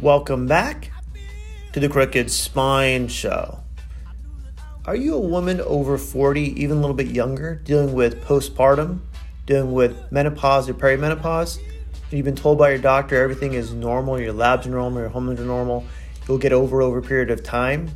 Welcome back to the Crooked Spine Show. Are you a woman over 40, even a little bit younger, dealing with postpartum, dealing with menopause or perimenopause? You've been told by your doctor everything is normal, your labs are normal, your hormones are normal. You'll get over over a period of time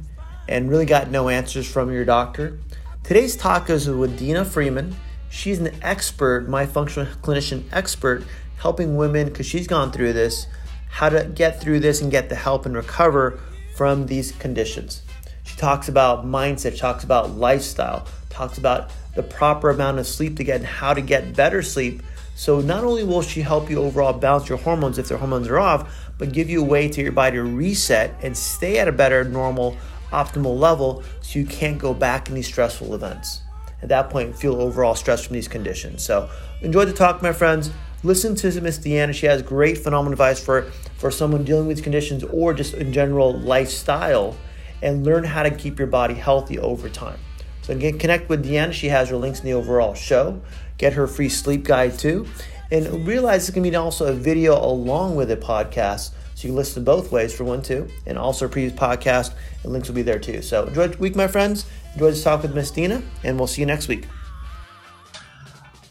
and really got no answers from your doctor. Today's talk is with Deana Freeman. She's an expert, my functional clinician expert, helping women because she's gone through this, how to get through this and get the help and recover from these conditions. She talks about mindset, talks about lifestyle, talks about the proper amount of sleep to get and how to get better sleep. So not only will she help you overall balance your hormones if their hormones are off, but give you a way to your body to reset and stay at a better normal optimal level so you can't go back in these stressful events. At that point, feel overall stress from these conditions. So enjoy the talk, my friends. Listen to Miss Deana. She has great phenomenal advice for, for someone dealing with conditions or just in general lifestyle and learn how to keep your body healthy over time. So again, connect with Deana. She has her links in the overall show. Get her free sleep guide too. And realize going to be also a video along with a podcast. So you can listen both ways for one, too. And also previous podcast. And links will be there too. So enjoy the week, my friends. Enjoy this talk with Miss Deana. And we'll see you next week.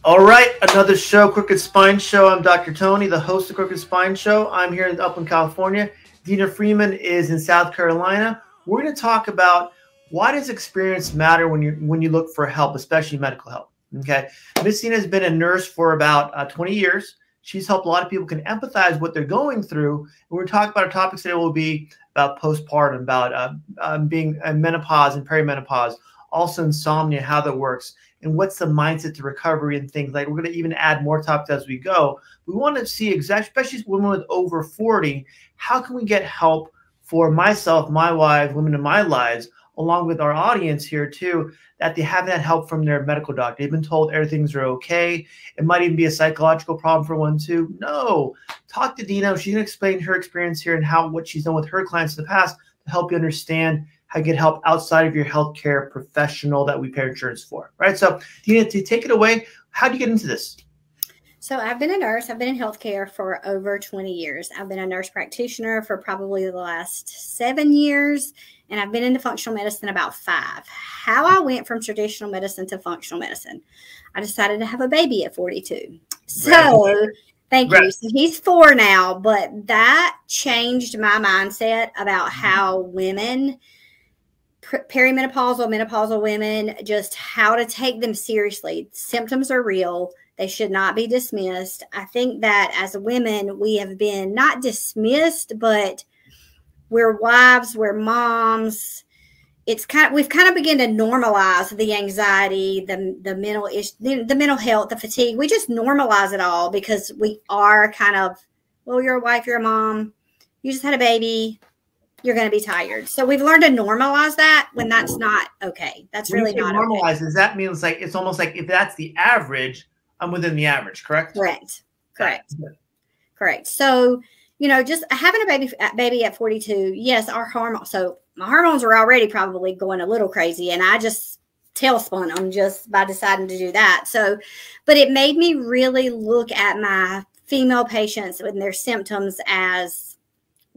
All right, another show, Crooked Spine Show. I'm Dr. Tony, the host of Crooked Spine Show. I'm here in Upland, California. Deana Freeman is in South Carolina. We're going to talk about why does experience matter when you when you look for help, especially medical help. Okay, Miss Deana has been a nurse for about uh, 20 years. She's helped a lot of people can empathize what they're going through. And we're talking about our topics today will be about postpartum, about uh, um, being menopause and perimenopause, also insomnia, how that works, and what's the mindset to recovery and things like. We're going to even add more topics as we go. We want to see exactly, especially women with over 40, how can we get help for myself, my wife, women in my lives, along with our audience here too, that they haven't had help from their medical doctor. They've been told everything's okay. It might even be a psychological problem for one too. No, talk to Deana. She's gonna explain her experience here and how what she's done with her clients in the past to help you understand how to get help outside of your healthcare professional that we pay insurance for. Right. So Deana, to take it away, how do you get into this? So I've been a nurse. I've been in healthcare for over 20 years. I've been a nurse practitioner for probably the last seven years, and I've been into functional medicine about five. How I went from traditional medicine to functional medicine, I decided to have a baby at 42. So thank you. So he's four now, but that changed my mindset about how women perimenopausal, menopausal women, just how to take them seriously. Symptoms are real. They should not be dismissed. I think that as women, we have been not dismissed, but we're wives, we're moms. It's kind of we've kind of begun to normalize the anxiety, the the mental ish, the, the mental health, the fatigue. We just normalize it all because we are kind of well, you're a wife, you're a mom, you just had a baby, you're going to be tired. So we've learned to normalize that when mm-hmm. that's not okay. That's when really not normalize. Okay. Does that mean it's like it's almost like if that's the average, I'm within the average, correct? Correct. Correct. Correct. So, you know, just having a baby baby at 42, yes, our hormones. So my hormones are already probably going a little crazy, and I just tailspun them just by deciding to do that. So, but it made me really look at my female patients and their symptoms as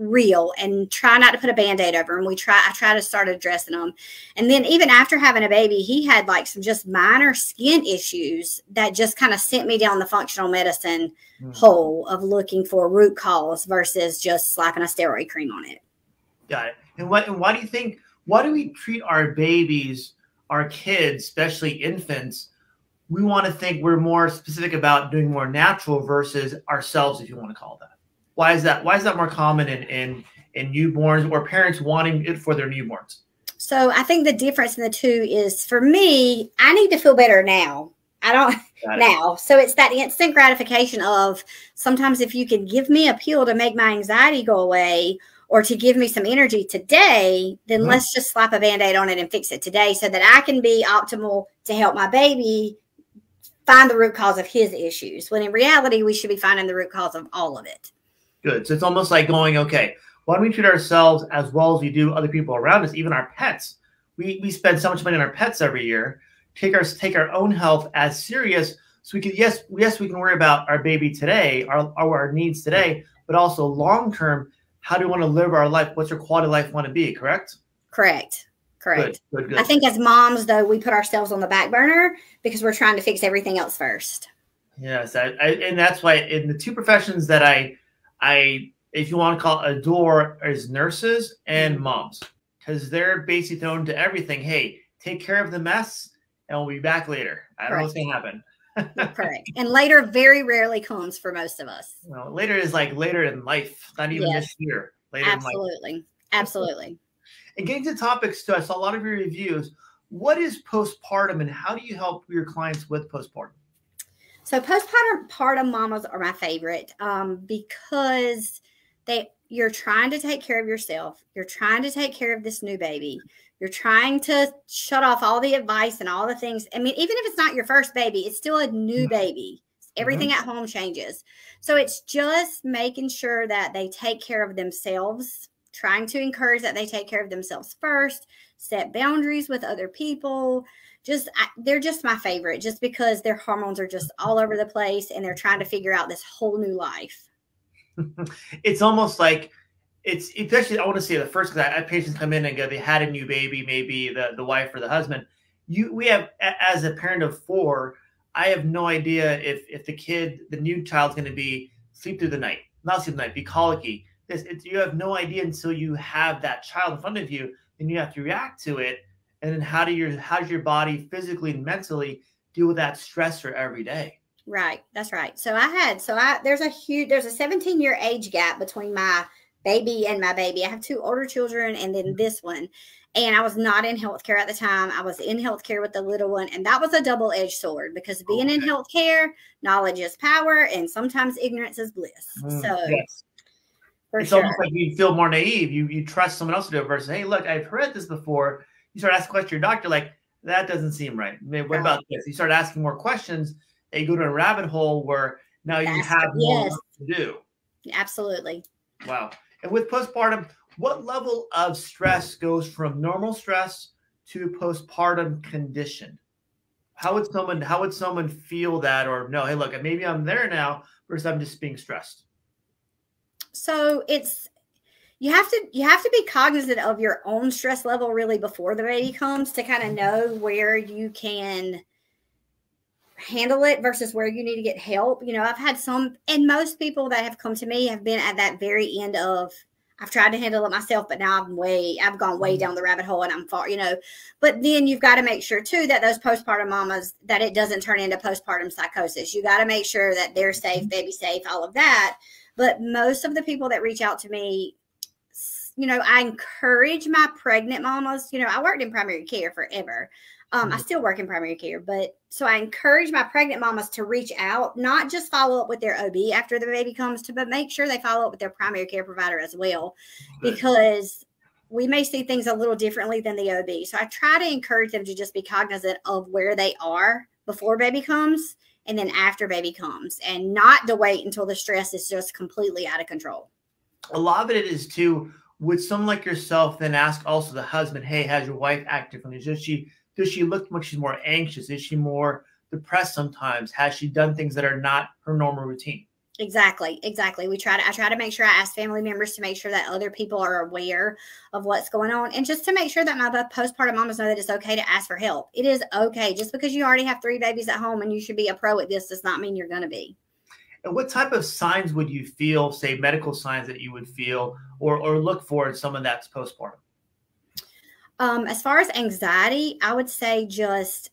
real and try not to put a band-aid over them. We try I try to start addressing them. And then even after having a baby, he had like some just minor skin issues that just kind of sent me down the functional medicine mm. hole of looking for root cause versus just slapping a steroid cream on it. Got it. And what and why do you think why do we treat our babies, our kids, especially infants, we want to think we're more specific about doing more natural versus ourselves, if you want to call that. Why is that? Why is that more common in in, in newborns or parents wanting it for their newborns? So I think the difference in the two is for me, I need to feel better now. I don't now. So it's that instant gratification of sometimes if you can give me a pill to make my anxiety go away or to give me some energy today, then mm-hmm. let's just slap a band-aid on it and fix it today so that I can be optimal to help my baby find the root cause of his issues. When in reality, we should be finding the root cause of all of it. Good. So it's almost like going, okay, why don't we treat ourselves as well as we do other people around us, even our pets? We, we spend so much money on our pets every year. Take our take our own health as serious So we can yes, yes, we can worry about our baby today, our our, our needs today, but also long term, how do we want to live our life? What's your quality of life want to be? Correct. Correct. Correct. Good, good, good. I think as moms, though, we put ourselves on the back burner because we're trying to fix everything else first. Yes, I, I, and that's why in the two professions that I, I, if you want to call it, adore, is nurses and mm-hmm. moms because they're basically thrown to everything. Hey, take care of the mess, and we'll be back later. I don't know what's gonna happen. Correct. And later very rarely comes for most of us. Well, later is like later in life, not even yes. this year. Later Absolutely. Absolutely. And getting to topics too, I saw a lot of your reviews. What is postpartum and how do you help your clients with postpartum? So postpartum mamas are my favorite um, because they you're trying to take care of yourself. You're trying to take care of this new baby. You're trying to shut off all the advice and all the things. I mean, even if it's not your first baby, it's still a new mm-hmm. baby. Everything mm-hmm. at home changes. So it's just making sure that they take care of themselves trying to encourage that they take care of themselves first, set boundaries with other people. Just, I, they're just my favorite just because their hormones are just all over the place and they're trying to figure out this whole new life. it's almost like, it's especially I want to say the first because I have patients come in and go they had a new baby maybe the the wife or the husband. You we have as a parent of four I have no idea if if the kid the new child's going to be sleep through the night not sleep the night be colicky. This it's, you have no idea until you have that child in front of you and you have to react to it and then how do your how does your body physically and mentally deal with that stressor every day right that's right so i had so i there's a huge there's a 17 year age gap between my baby and my baby i have two older children and then this one and I was not in healthcare at the time. I was in healthcare with the little one, and that was a double edged sword because being okay. in healthcare, knowledge is power, and sometimes ignorance is bliss. Mm, so yes. It's sure. almost like you feel more naive. You you trust someone else to do it versus, hey, look, I've heard this before. You start asking questions to your doctor, like that doesn't seem right. Mean, what about this? You start asking more questions, and you go to a rabbit hole where now That's, you have more yes. to do. Absolutely. Wow. And with postpartum, what level of stress goes from normal stress to postpartum condition? How would someone how would someone feel that or no, hey, look, maybe I'm there now versus I'm just being stressed? so it's you have to you have to be cognizant of your own stress level really before the baby comes to kind of mm-hmm. know where you can handle it versus where you need to get help. You know, I've had some and most people that have come to me have been at that very end of I've tried to handle it myself, but now I'm way, I've gone way mm-hmm. down the rabbit hole and I'm far, you know. But then you've got to make sure too that those postpartum mamas, that it doesn't turn into postpartum psychosis. You got to make sure that they're safe, mm-hmm. baby safe, all of that. But most of the people that reach out to me, you know, I encourage my pregnant mamas. You know, I worked in primary care forever. Um, I mm-hmm. still work in primary care, but so I encourage my pregnant mamas to reach out, not just follow up with their OB after the baby comes to, but make sure they follow up with their primary care provider as well, because we may see things a little differently than the OB. So I try to encourage them to just be cognizant of where they are before baby comes and then after baby comes and not to wait until the stress is just completely out of control. A lot of it is too, would someone like yourself then ask also the husband, hey, has your wife acted differently? Does she does she look like she's more anxious? Is she more depressed sometimes? Has she done things that are not her normal routine? Exactly, exactly. We try to I try to make sure I ask family members to make sure that other people are aware of what's going on and just to make sure that my postpartum mamas know that it's okay to ask for help. It is okay. Just because you already have three babies at home and you should be a pro at this does not mean you're going to be. And what type of signs would you feel, say medical signs that you would feel or or look for in someone that's postpartum? Um, as far as anxiety, I would say just,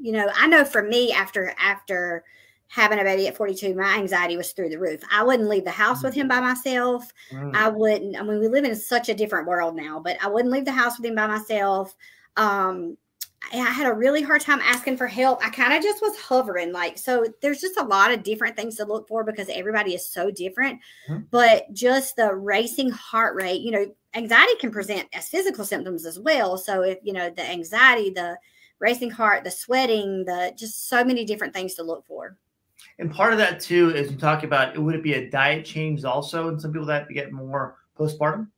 you know, I know for me after after having a baby at 42, my anxiety was through the roof. I wouldn't leave the house with him by myself. Mm. I wouldn't, I mean, we live in such a different world now, but I wouldn't leave the house with him by myself. Um, I had a really hard time asking for help. I kind of just was hovering. Like, so there's just a lot of different things to look for because everybody is so different. Mm-hmm. But just the racing heart rate, you know, anxiety can present as physical symptoms as well. So if, you know, the anxiety, the racing heart, the sweating, the just so many different things to look for. And part of that too is you talk about it would it be a diet change also, and some people that get more postpartum?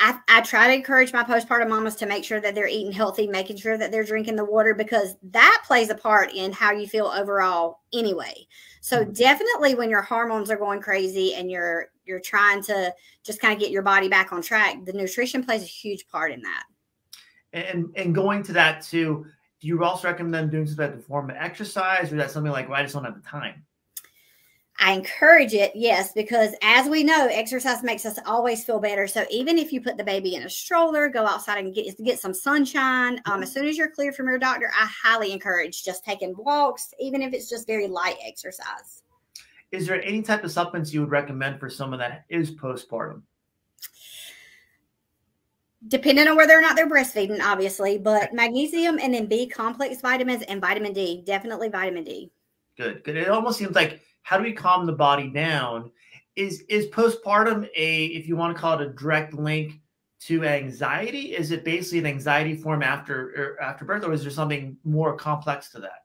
I, I try to encourage my postpartum mamas to make sure that they're eating healthy, making sure that they're drinking the water because that plays a part in how you feel overall anyway. So mm-hmm. definitely when your hormones are going crazy and you're you're trying to just kind of get your body back on track, the nutrition plays a huge part in that. And and going to that too, do you also recommend doing something like the form of exercise or is that something like well, I just don't have the time? I encourage it, yes, because as we know, exercise makes us always feel better. So even if you put the baby in a stroller, go outside and get get some sunshine. Um, as soon as you're cleared from your doctor, I highly encourage just taking walks, even if it's just very light exercise. Is there any type of supplements you would recommend for someone that is postpartum? Depending on whether or not they're breastfeeding, obviously, but magnesium and then B complex vitamins and vitamin D, definitely vitamin D. Good, good. It almost seems like how do we calm the body down? Is is postpartum a if you want to call it a direct link to anxiety? Is it basically an anxiety form after er, after birth, or is there something more complex to that?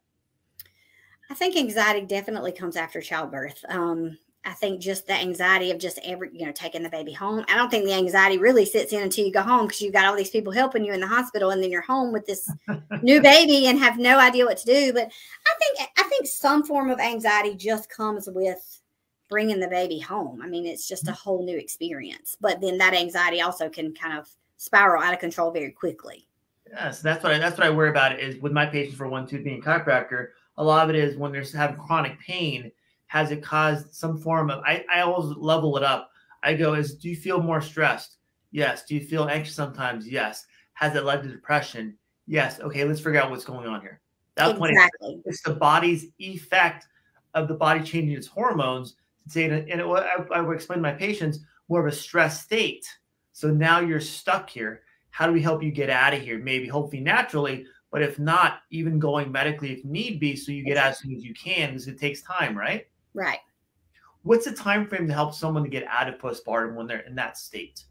I think anxiety definitely comes after childbirth. Um, I think just the anxiety of just every, you know, taking the baby home. I don't think the anxiety really sits in until you go home because you've got all these people helping you in the hospital, and then you're home with this new baby and have no idea what to do. But I think I think some form of anxiety just comes with bringing the baby home. I mean, it's just a mm-hmm. whole new experience. But then that anxiety also can kind of spiral out of control very quickly. Yes, that's what I, that's what I worry about. Is with my patients for one two being chiropractor, a lot of it is when they're having chronic pain has it caused some form of I, I always level it up. I go, is do you feel more stressed? Yes. Do you feel anxious sometimes? Yes. Has it led to depression? Yes. Okay, let's figure out what's going on here. That exactly. point, it's the body's effect of the body changing its hormones to say, and it, I, I would explain to my patients more of a stress state. So now you're stuck here. How do we help you get out of here? Maybe hopefully naturally, but if not, even going medically if need be, so you get out as soon as you can, because it takes time, right? Right. What's the time frame to help someone to get out of postpartum when they're in that state?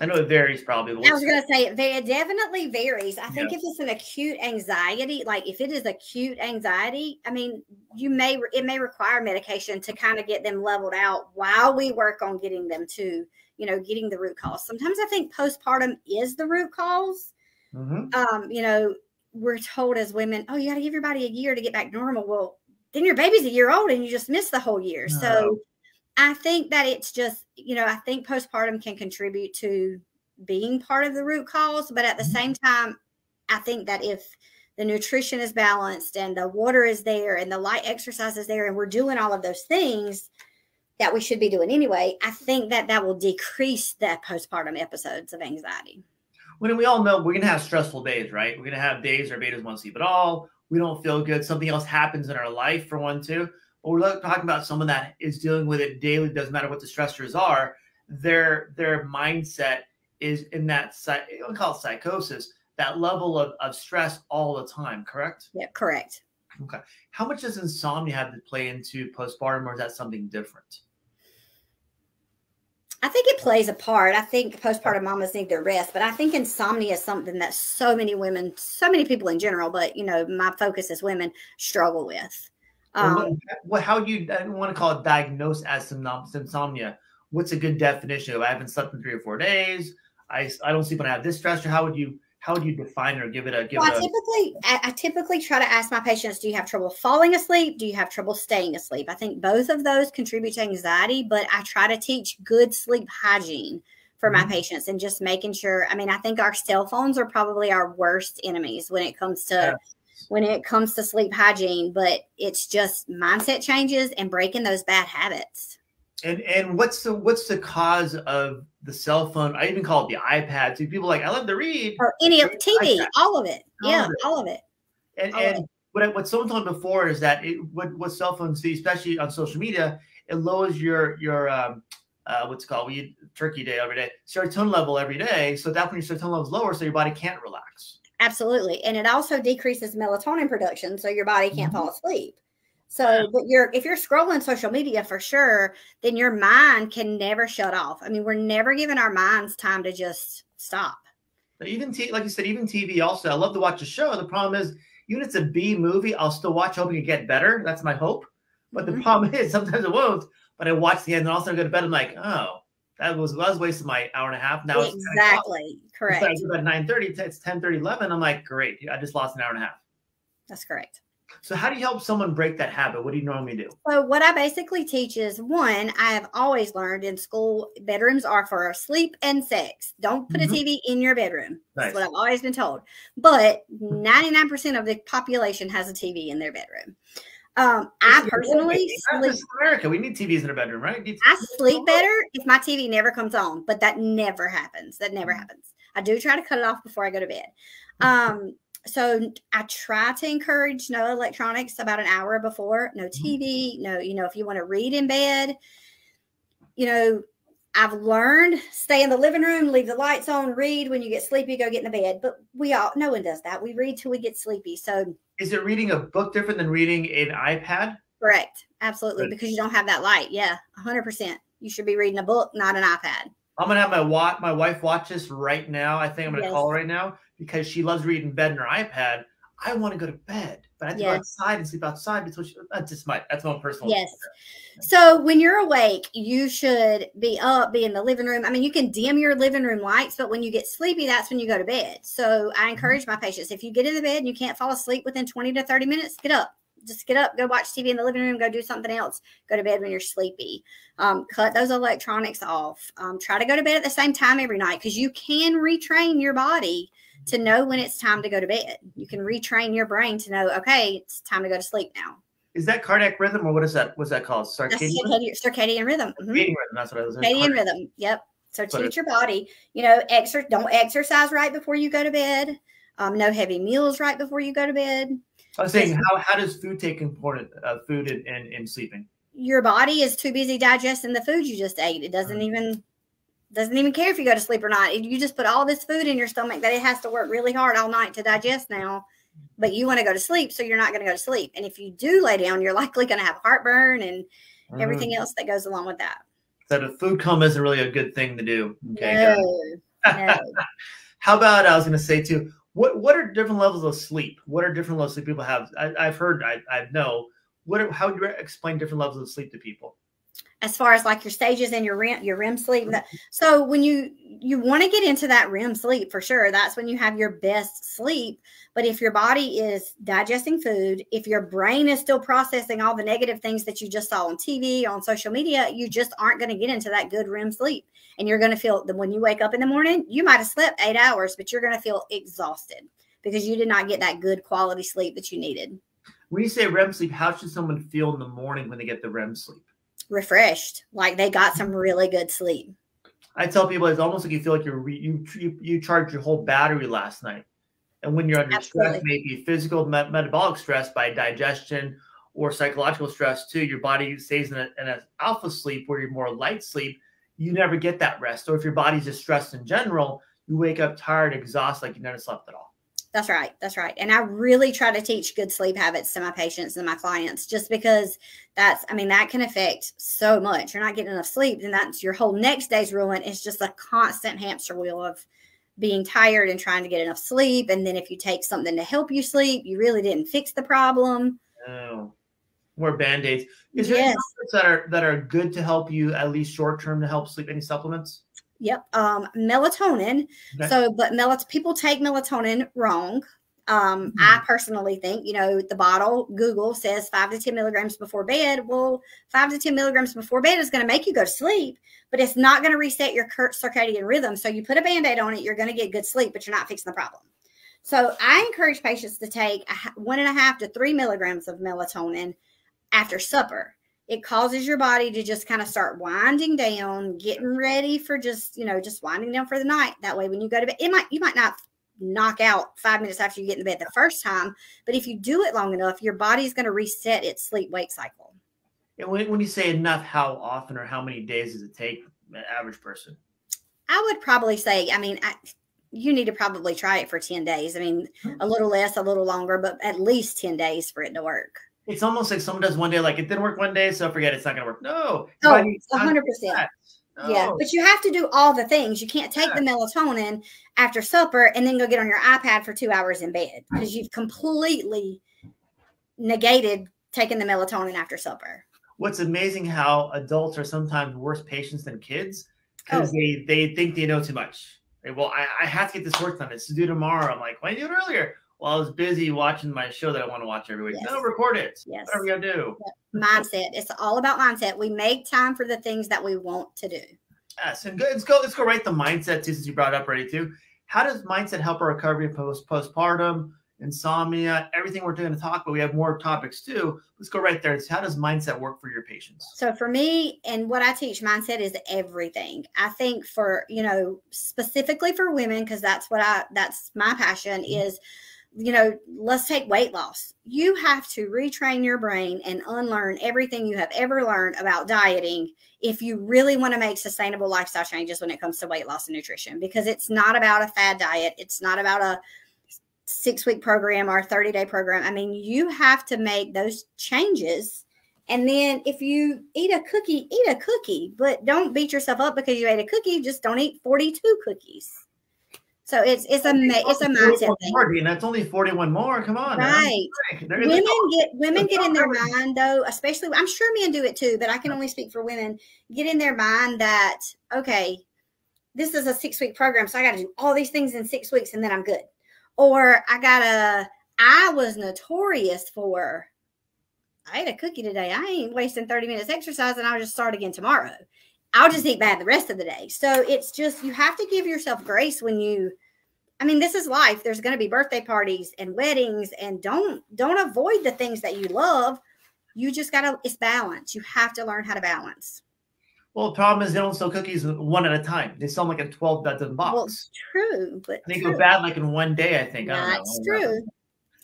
I know it varies probably. I was going to say it definitely varies. I think yeah. if it's an acute anxiety, like if it is acute anxiety, I mean, you may it may require medication to kind of get them leveled out while we work on getting them to, you know, getting the root cause. Sometimes I think postpartum is the root because mm-hmm. Um, you know, we're told as women, oh, you got to give your body a year to get back normal. Well, then your baby's a year old and you just miss the whole year. No. So I think that it's just, you know, I think postpartum can contribute to being part of the root cause, but at the mm-hmm. same time, I think that if the nutrition is balanced and the water is there and the light exercise is there and we're doing all of those things that we should be doing anyway, I think that that will decrease the postpartum episodes of anxiety. When we all know we're going to have stressful days, right? We're going to have days our babies won't sleep at all we don't feel good. Something else happens in our life for one, too. But we're talking about someone that is dealing with it daily. Doesn't matter what the stressors are. Their their mindset is in that you don't call it psychosis. That level of, of stress all the time. Correct? Yeah, correct. Okay. How much does insomnia have to play into postpartum, or is that something different? I think it plays a part. I think postpartum mamas need their rest, but I think insomnia is something that so many women, so many people in general, but you know, my focus is women struggle with. Um, what, how do you, I want to call it diagnosed as insomnia. What's a good definition of I haven't slept in three or four days? I, I don't sleep when I have this stress, or how would you how would you define or give it a give well, it a, I typically I, I typically try to ask my patients, do you have trouble falling asleep? Do you have trouble staying asleep? I think both of those contribute to anxiety, but I try to teach good sleep hygiene for my mm-hmm. patients and just making sure. I mean, I think our cell phones are probably our worst enemies when it comes to yeah. when it comes to sleep hygiene, but it's just mindset changes and breaking those bad habits. And and what's the what's the cause of the cell phone? I even call it the iPad. So people like I love to read or any of TV, all of it. All yeah, of it. all of it. And all and it. what what someone told me before is that it, what what cell phones do, especially on social media, it lowers your your um, uh, what's called we eat turkey day every day serotonin level every day. So that when your serotonin level is lower, so your body can't relax. Absolutely, and it also decreases melatonin production, so your body can't mm-hmm. fall asleep. So, but you're if you're scrolling social media for sure, then your mind can never shut off. I mean, we're never giving our minds time to just stop. But even t- like you said, even TV also. I love to watch a show. The problem is, even if it's a B movie, I'll still watch hoping to get better. That's my hope. But mm-hmm. the problem is sometimes it won't. But I watch the end and also I go to bed. I'm like, oh, That was, I was wasting my hour and a half. Now exactly correct. It's at 9 30, it's 10 30, 11. I'm like, great. I just lost an hour and a half. That's correct. So, how do you help someone break that habit? What do you normally do? So, what I basically teach is one, I have always learned in school, bedrooms are for sleep and sex. Don't put mm-hmm. a TV in your bedroom. Nice. That's what I've always been told. But 99% of the population has a TV in their bedroom. Um, I personally sleep. America, we need TVs in our bedroom, right? I sleep better if my TV never comes on, but that never happens. That never mm-hmm. happens. I do try to cut it off before I go to bed. Um, so I try to encourage no electronics about an hour before, no mm-hmm. TV, no, you know, if you want to read in bed, you know, I've learned stay in the living room, leave the lights on, read when you get sleepy, go get in the bed. But we all no one does that. We read till we get sleepy. So is it reading a book different than reading an iPad? Correct. Absolutely. Good. Because you don't have that light. Yeah. hundred percent. You should be reading a book, not an iPad. I'm gonna have my watch my wife watch this right now. I think I'm gonna yes. call right now because she loves reading bed in her iPad. I want to go to bed, but I have to yes. go outside and sleep outside because she, that's just my that's my personal. Yes. So when you're awake, you should be up, be in the living room. I mean, you can dim your living room lights, but when you get sleepy, that's when you go to bed. So I mm-hmm. encourage my patients if you get in the bed and you can't fall asleep within 20 to 30 minutes, get up. Just get up, go watch TV in the living room, go do something else, go to bed when you're sleepy. Um, cut those electronics off. Um, try to go to bed at the same time every night because you can retrain your body to know when it's time to go to bed. You can retrain your brain to know, okay, it's time to go to sleep now. Is that cardiac rhythm or what is that? What's that called? Circadian, circadian, circadian rhythm. Mm-hmm. Circadian rhythm. That's what I was. Circadian rhythm. Yep. So teach your body. You know, exer- don't exercise right before you go to bed. Um, no heavy meals right before you go to bed. I was saying, how, how does food take important uh, food in, in, in sleeping? Your body is too busy digesting the food you just ate. It doesn't mm-hmm. even doesn't even care if you go to sleep or not. You just put all this food in your stomach that it has to work really hard all night to digest now. But you want to go to sleep, so you're not going to go to sleep. And if you do lay down, you're likely going to have heartburn and mm. everything else that goes along with that. So a food coma isn't really a good thing to do. Okay. No, no. How about I was going to say too? What what are different levels of sleep? What are different levels of people have? I, have heard. I, I know. What? Are, how do you explain different levels of sleep to people? As far as like your stages and your REM, your REM sleep. Mm-hmm. So when you you want to get into that REM sleep for sure, that's when you have your best sleep. But if your body is digesting food, if your brain is still processing all the negative things that you just saw on TV, on social media, you just aren't going to get into that good REM sleep. And you're going to feel that when you wake up in the morning, you might have slept eight hours, but you're going to feel exhausted because you did not get that good quality sleep that you needed. When you say REM sleep, how should someone feel in the morning when they get the REM sleep? Refreshed, like they got some really good sleep. I tell people it's almost like you feel like you're re- you, you you charged your whole battery last night, and when you're under Absolutely. stress, maybe physical met- metabolic stress by digestion or psychological stress too, your body stays in an in a alpha sleep where you're more light sleep. You never get that rest. So if your body's just stressed in general, you wake up tired, exhausted, like you never slept at all. That's right. That's right. And I really try to teach good sleep habits to my patients and my clients just because that's, I mean, that can affect so much. You're not getting enough sleep, and that's your whole next day's ruin. It's just a constant hamster wheel of being tired and trying to get enough sleep. And then if you take something to help you sleep, you really didn't fix the problem. Oh, more band aids. Is there yes. that are that are good to help you at least short term to help sleep? Any supplements? Yep. Um, melatonin. Okay. So, but melat- people take melatonin wrong. Um, mm-hmm. I personally think, you know, the bottle, Google says five to 10 milligrams before bed. Well, five to 10 milligrams before bed is going to make you go to sleep, but it's not going to reset your circadian rhythm. So you put a band aid on it, you're going to get good sleep, but you're not fixing the problem. So I encourage patients to take one and a half to three milligrams of melatonin after supper it causes your body to just kind of start winding down, getting ready for just, you know, just winding down for the night. That way, when you go to bed, it might, you might not knock out five minutes after you get in bed the first time, but if you do it long enough, your body's going to reset its sleep wake cycle. And when, when you say enough, how often or how many days does it take an average person? I would probably say, I mean, I, you need to probably try it for 10 days. I mean, hmm. a little less, a little longer, but at least 10 days for it to work it's almost like someone does one day, like it didn't work one day, so forget it, it's not going to work. No, 100% Yeah, but you have to do all the things. You can't take yeah. the melatonin after supper and then go get on your iPad for two hours in bed because you've completely negated taking the melatonin after supper. What's amazing how adults are sometimes worse patients than kids because oh. they they think they know too much. They, well, I, I have to get this work done. It's to do tomorrow. I'm like, why didn't you do it earlier? Well, I was busy watching my show that I want to watch every week. Yes. No, record it. Yes. Whatever you gotta do. Mindset. It's all about mindset. We make time for the things that we want to do. Yes, and good. Let's go. Let's go right the mindset too, since you brought up already too. How does mindset help our recovery post postpartum? insomnia, everything we're going to talk about. We have more topics too. Let's go right there. It's how does mindset work for your patients? So for me and what I teach, mindset is everything. I think for, you know, specifically for women, because that's what I that's my passion mm-hmm. is you know, let's take weight loss. You have to retrain your brain and unlearn everything you have ever learned about dieting if you really want to make sustainable lifestyle changes when it comes to weight loss and nutrition because it's not about a fad diet. It's not about a six week program or 30 day program. I mean, you have to make those changes. And then if you eat a cookie, eat a cookie, but don't beat yourself up because you ate a cookie. Just don't eat 42 cookies. So it's it's a it's a mindset thing. And that's only 41 more. Come on. Right. Women get women get in their mind though, especially I'm sure men do it too, but I can only speak for women, get in their mind that, okay, this is a six week program. So I got to do all these things in six weeks and then I'm good. Or I got a, I was notorious for, I ate a cookie today. I ain't wasting 30 minutes exercising. I'll just start again tomorrow. I'll just eat bad the rest of the day. So it's just, you have to give yourself grace when you, I mean, this is life. There's going to be birthday parties and weddings and don't, don't avoid the things that you love. You just got to, it's balance. You have to learn how to balance. Well, the problem is they don't sell cookies one at a time. They sell them like a 12 dozen box. Well, it's true, but they go bad like in one day, I think. That's I true.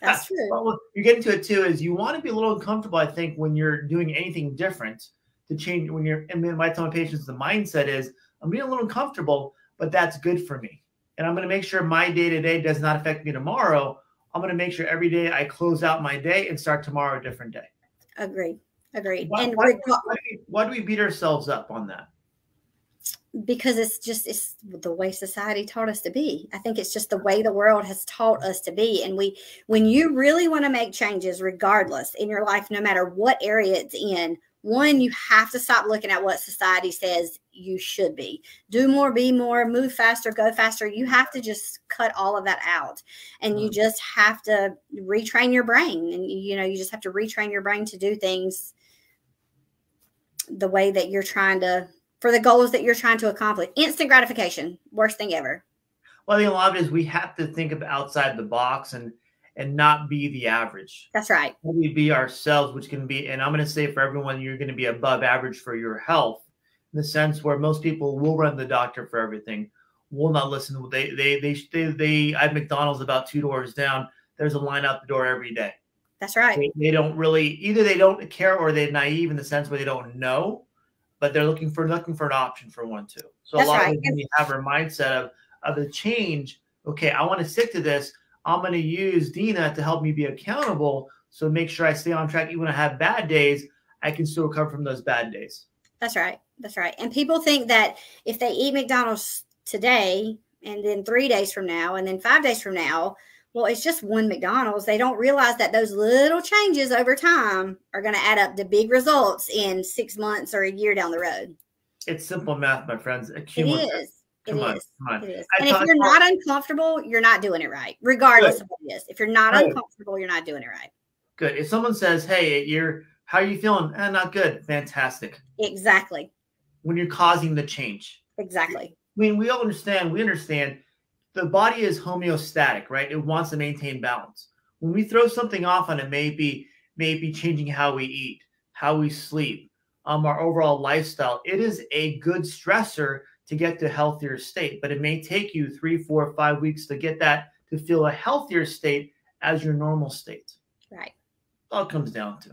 That's true. Well, you're getting to it too, is you want to be a little uncomfortable, I think, when you're doing anything different to change when you're and my tell my patients the mindset is I'm being a little uncomfortable, but that's good for me. And I'm going to make sure my day to day does not affect me tomorrow. I'm going to make sure every day I close out my day and start tomorrow a different day. Agreed. Agreed. Why, and why, why, why, do we beat ourselves up on that? Because it's just it's the way society taught us to be. I think it's just the way the world has taught us to be. And we when you really want to make changes, regardless in your life, no matter what area it's in, one, you have to stop looking at what society says you should be. Do more, be more, move faster, go faster. You have to just cut all of that out. And you mm-hmm. just have to retrain your brain. And, you know, you just have to retrain your brain to do things the way that you're trying to for the goals that you're trying to accomplish. Instant gratification, worst thing ever. Well, I think a lot of it is we have to think of outside the box and and not be the average. That's right. We be ourselves, which can be, and I'm going to say for everyone, you're going to be above average for your health, in the sense where most people will run the doctor for everything, will not listen. They they they they, they I have McDonald's about two doors down. There's a line out the door every day. That's right. They, they, don't really either they don't care or they're naive in the sense where they don't know, but they're looking for looking for an option for one too. So That's a lot right. of we have our mindset of of the change. Okay, I want to stick to this. I'm going to use Deana to help me be accountable. So make sure I stay on track. Even when I have bad days, I can still recover from those bad days. That's right. That's right. And people think that if they eat McDonald's today and then three days from now and then five days from now, well, it's just one McDonald's. They don't realize that those little changes over time are going to add up to big results in six months or a year down the road. It's simple math, my friends. It is. It come is. On, it is. And if you're not uncomfortable, you're not doing it right, regardless Good. of what it is. If you're not uncomfortable, you're not doing it right. Good. If someone says, "Hey, you're how are you feeling?" Eh, not good. Fantastic. Exactly. When you're causing the change. Exactly. I mean, we all understand. We understand the body is homeostatic, right? It wants to maintain balance. When we throw something off on it, maybe maybe changing how we eat, how we sleep, um, our overall lifestyle. It is a good stressor to get to a healthier state, but it may take you three, four, five weeks to get that to feel a healthier state as your normal state. Right. All it comes down to.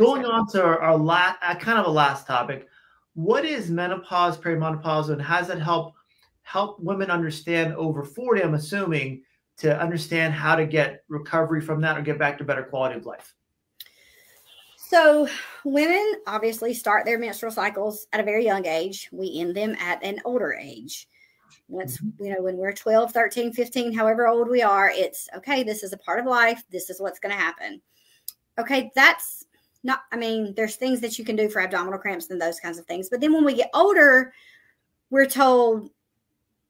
Going on to our, our last, uh, kind of a last topic. What is menopause, perimenopause, and how does that help help women understand over 40, I'm assuming, to understand how to get recovery from that or get back to better quality of life? So, women obviously start their menstrual cycles at a very young age. We end them at an older age. Once, mm-hmm. you know, when we're 12, 13, 15, however old we are, it's okay, this is a part of life. This is what's going to happen. Okay, that's not, I mean, there's things that you can do for abdominal cramps and those kinds of things. But then when we get older, we're told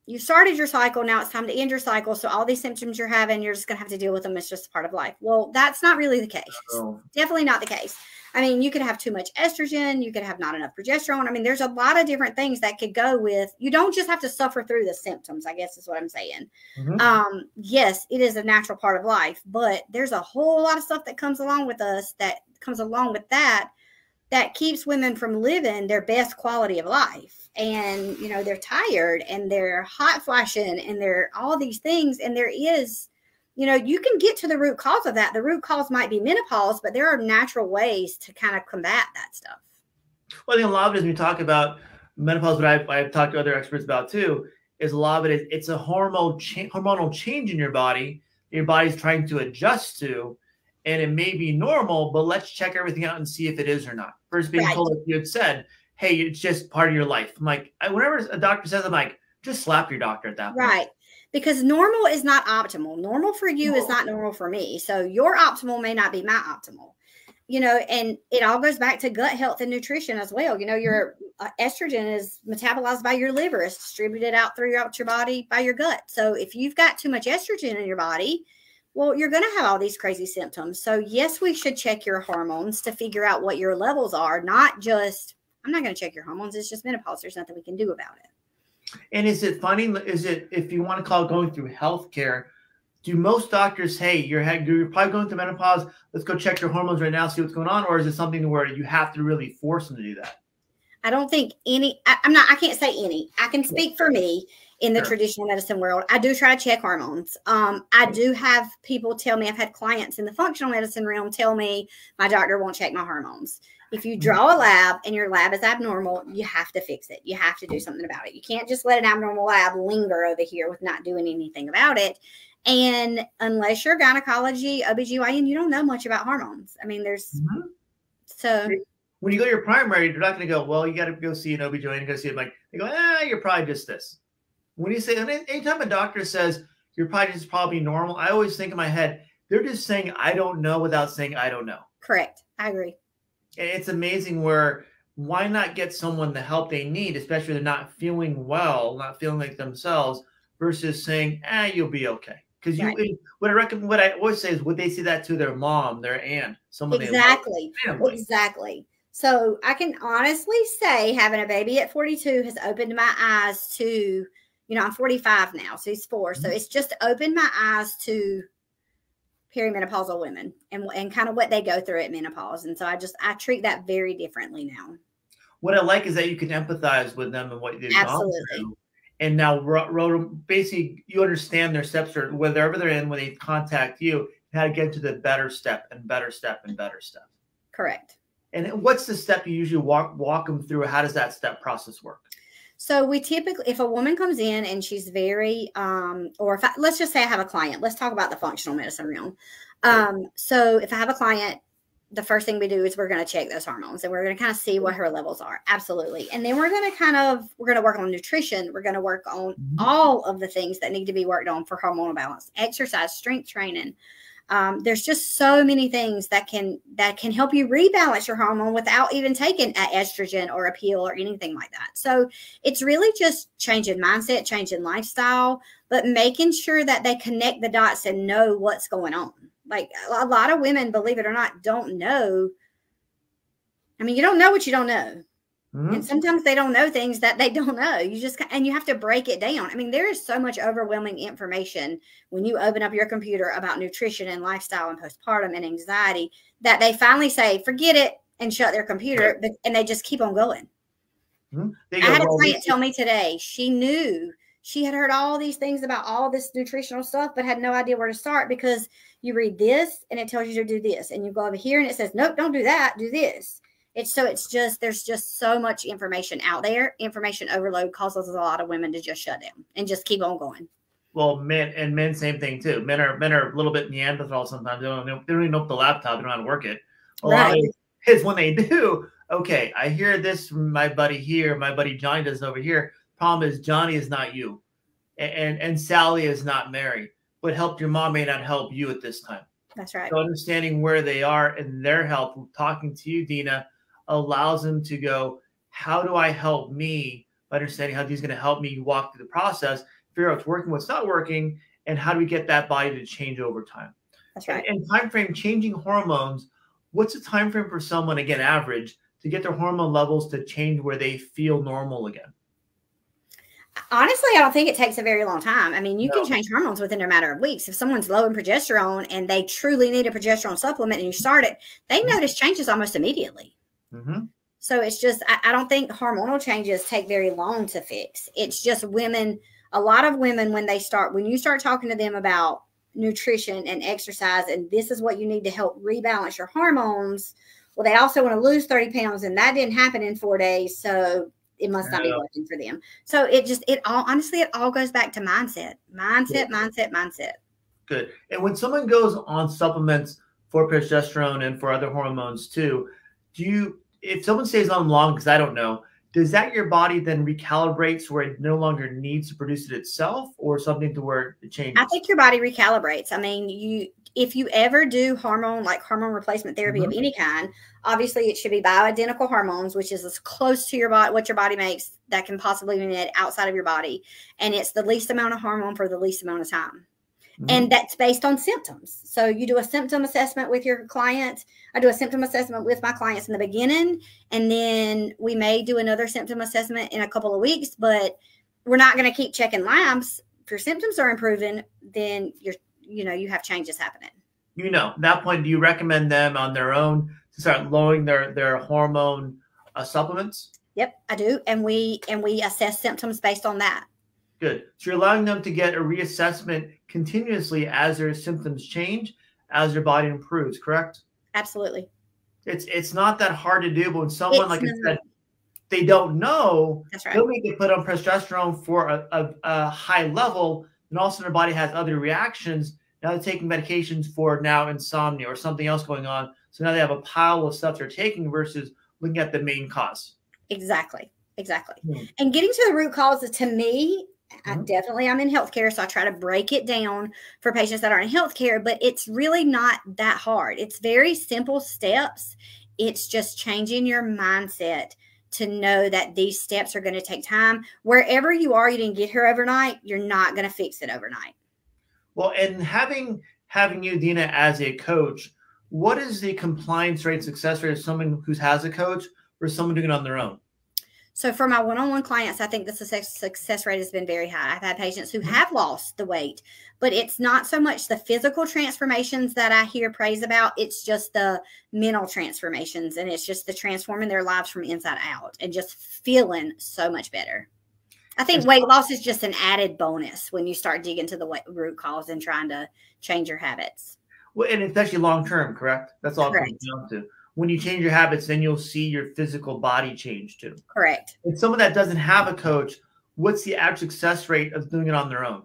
you started your cycle now it's time to end your cycle. So all these symptoms you're having you're just going to have to deal with them. It's just a part of life. Well that's not really the case. Oh. definitely not the case i mean you could have too much estrogen you could have not enough progesterone. I mean there's a lot of different things that could go with you don't just have to suffer through the symptoms i guess is what i'm saying. Mm-hmm. um yes it is a natural part of life but there's a whole lot of stuff that comes along with us that comes along with that that keeps women from living their best quality of life. And you know they're tired and they're hot flashing and they're all these things and there is you know you can get to the root cause of that the root cause might be menopause but there are natural ways to kind of combat that stuff well i think a lot of it as we talk about menopause what I've, I've talked to other experts about too is a lot of it is it's a hormone cha- hormonal change in your body your body's trying to adjust to and it may be normal but let's check everything out and see if it is or not first being right. told like you had said hey, it's just part of your life. I'm like, whenever a doctor says, I'm like, just slap your doctor at that point. Right. Because normal is not optimal. Normal for you is not normal for me. So your optimal may not be my optimal. You know, and it all goes back to gut health and nutrition as well. You know, your uh, estrogen is metabolized by your liver, it's distributed out throughout your body by your gut. So if you've got too much estrogen in your body, well, you're going to have all these crazy symptoms. So, yes, we should check your hormones to figure out what your levels are, not just I'm not going to check your hormones. It's just menopause. There's nothing we can do about it. And is it funny? Is it if you want to call it going through healthcare? Do most doctors, hey, you're you're probably going through menopause. Let's go check your hormones right now, see what's going on, or is it something where you have to really force them to do that? I don't think any. I, am not. I can't say any. I can speak for me in the sure. traditional medicine world. I do try to check hormones. Um, I do have people tell me. I've had clients in the functional medicine realm tell me my doctor won't check my hormones. If you draw a lab and your lab is abnormal, you have to fix it. You have to do something about it. You can't just let an abnormal lab linger over here with not doing anything about it. And unless you're gynecology, OBGYN, you don't know much about hormones. I mean, there's mm-hmm. so when you go to your primary, you're not going to go, well, you got to go see an OBGYN, go see it. Like, they go, ah, you're probably just this. When you say, anytime a doctor says you're is probably normal, I always think in my head, they're just saying, I don't know without saying, I don't know. Correct. I agree it's amazing where why not get someone the help they need, especially they're not feeling well, not feeling like themselves, versus saying, "Ah, eh, you'll be okay." Because you, right. what I recommend, what I always say is, would they say that to their mom, their aunt, someone exactly, exactly. So I can honestly say, having a baby at 42 has opened my eyes to, you know, I'm 45 now, so he's 4 mm-hmm. so it's just opened my eyes to perimenopausal women and, and kind of what they go through at menopause. And so I just, I treat that very differently now. What I like is that you can empathize with them and what they've Absolutely. gone through. And now, basically, you understand their steps or wherever they're in when they contact you, how to get to the better step and better step and better step. Correct. And what's the step you usually walk walk them through? How does that step process work? So we typically, if a woman comes in and she's very, um, or if I, let's just say I have a client, let's talk about the functional medicine realm. Um, so if I have a client, the first thing we do is we're going to check those hormones and we're going to kind of see what her levels are. Absolutely. And then we're going to kind of, we're going to work on nutrition. We're going to work on mm-hmm. all of the things that need to be worked on for hormonal balance, exercise, strength training, um, there's just so many things that can that can help you rebalance your hormone without even taking an estrogen or a pill or anything like that. So it's really just changing mindset, changing lifestyle, but making sure that they connect the dots and know what's going on. Like a lot of women, believe it or not, don't know. I mean, you don't know what you don't know. Mm-hmm. And sometimes they don't know things that they don't know. You just and you have to break it down. I mean, there is so much overwhelming information when you open up your computer about nutrition and lifestyle and postpartum and anxiety that they finally say, "Forget it," and shut their computer, but, and they just keep on going. Mm-hmm. I had a client tell me today she knew she had heard all these things about all this nutritional stuff, but had no idea where to start because you read this and it tells you to do this, and you go over here and it says, "Nope, don't do that. Do this." It's so it's just there's just so much information out there. Information overload causes a lot of women to just shut down and just keep on going. Well, men and men, same thing too. Men are men are a little bit Neanderthal sometimes. They don't, they don't even know the laptop. They don't know how to work it. A right. lot of is when they do. Okay, I hear this from my buddy here. My buddy Johnny does over here. Problem is Johnny is not you, and, and and Sally is not Mary. What helped your mom may not help you at this time. That's right. So understanding where they are in their health, talking to you, Deana, allows them to go, how do I help me by understanding how these are going to help me walk through the process, figure out what's working, what's not working, and how do we get that body to change over time. That's right. And, and time frame changing hormones. What's the time frame for someone again average to get their hormone levels to change where they feel normal again? Honestly, I don't think it takes a very long time. I mean, you No. can change hormones within a matter of weeks. If someone's low in progesterone and they truly need a progesterone supplement and you start it, they Mhm. notice changes almost immediately. Mm-hmm. So it's just, I, I don't think hormonal changes take very long to fix. It's just women, a lot of women, when they start, when you start talking to them about nutrition and exercise, and this is what you need to help rebalance your hormones, well, they also want to lose 30 pounds, and that didn't happen in four days. So it must not be working for them. So it just, it all, honestly, it all goes back to mindset, mindset, mindset, mindset. Good. And when someone goes on supplements for progesterone and for other hormones too, do you, if someone stays on long, because I don't know, does that your body then recalibrates where it no longer needs to produce it itself or something to where it changes? I think your body recalibrates. I mean, you if you ever do hormone like hormone replacement therapy of mm-hmm. any kind, obviously it should be bioidentical hormones, which is as close to your body what your body makes that can possibly be made outside of your body, and it's the least amount of hormone for the least amount of time. And that's based on symptoms. So you do a symptom assessment with your client. I do a symptom assessment with my clients in the beginning, and then we may do another symptom assessment in a couple of weeks, but we're not going to keep checking labs. If your symptoms are improving, then you're you know you have changes happening. you know, at that point, do you recommend them on their own to start lowering their their hormone uh, supplements? Yep, I do, and we and we assess symptoms based on that. Good. So you're allowing them to get a reassessment continuously as their symptoms change, as their body improves. Correct? Absolutely. It's it's not that hard to do, but when someone, It's like I said, they don't know, That's right. they'll it put on progesterone for a, a, a high level, and also their body has other reactions. Now they're taking medications for now insomnia or something else going on. So now they have a pile of stuff they're taking versus looking at the main cause. Exactly. Exactly. Hmm. And getting to the root causes to me, I Mhm. definitely I'm in healthcare, so I try to break it down for patients that are in healthcare, but it's really not that hard. It's very simple steps. It's just changing your mindset to know that these steps are going to take time. Wherever you are, you didn't get here overnight, you're not going to fix it overnight. Well, and having having you, Deana, as a coach, what is the compliance rate, success rate of someone who has a coach versus someone doing it on their own? So for my one-on-one clients, I think the success success rate has been very high. I've had patients who Mhm. have lost the weight, but it's not so much the physical transformations that I hear praise about. It's just the mental transformations, and it's just the transforming their lives from inside out and just feeling so much better. I think weight loss is just an added bonus when you start digging to the root cause and trying to change your habits. Well, and it's actually long term, correct? That's all it comes down to. When you change your habits, then you'll see your physical body change too. Correct. And someone that doesn't have a coach, what's the average success rate of doing it on their own?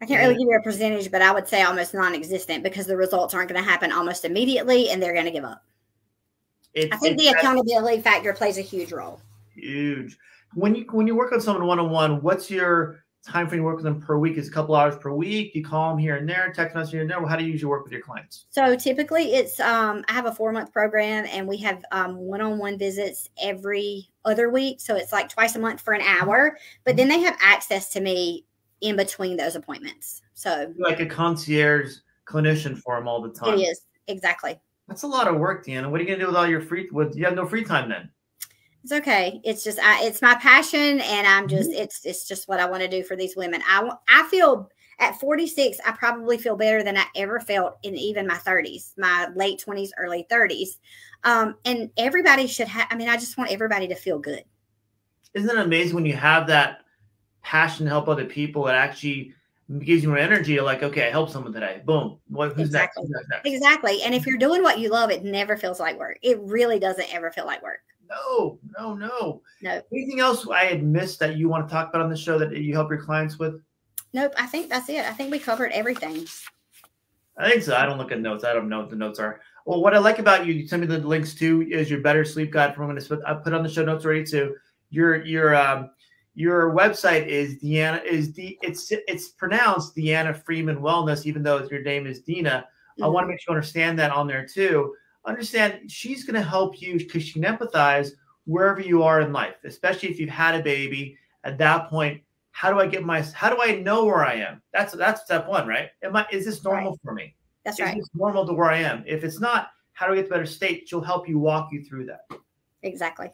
I can't really give you a percentage, but I would say almost non-existent because the results aren't going to happen almost immediately, and they're going to give up. It's, I think the accountability factor plays a huge role. huge. When you when you work with someone one on one, what's your time frame to work with them per week? Is a couple hours per week? You call them here and there, text message here and there. How do you usually work with your clients? So typically, it's um, I have a four month program, and we have um, one on one visits every other week. So it's like twice a month for an hour, but then they have access to me in between those appointments. So You're like a concierge clinician for them all the time. it is exactly. That's a lot of work, Deanna. What are you gonna do with all your free? With you have no free time then? It's okay. It's just I, it's my passion, and I'm just Mm-hmm. it's it's just what I want to do for these women. I I feel at 46, I probably feel better than I ever felt in even my 30s, my late 20s, early 30s. Um, and everybody should have. I mean, I just want everybody to feel good. Isn't it amazing when you have that passion to help other people? It actually gives you more energy. You're like, okay, I helped someone today. Boom. What? Who's Exactly. next? Who's next? Exactly. And if you're doing what you love, it never feels like work. It really doesn't ever feel like work. No, no, no. No. Anything else I had missed that you want to talk about on the show that you help your clients with? Nope. I think that's it. I think we covered everything. I think so. I don't look at notes. I don't know what the notes are. Well, what I like about you, you send me the links to is your better sleep guide going to I put on the show notes already too. Your your um your website is Deanna is the it's it's pronounced Deanna Freeman Wellness, even though your name is Dina. I want to make sure you understand that on there too. Understand she's going to help you because she can empathize wherever you are in life, especially if you've had a baby. At that point, how do I get my? How do I know where I am? That's that's step one, right? Am I? Is this normal Right. for me? That's right. is right. this normal to where I am? If it's not, how do I get to a better state? She'll help you walk you through that. Exactly.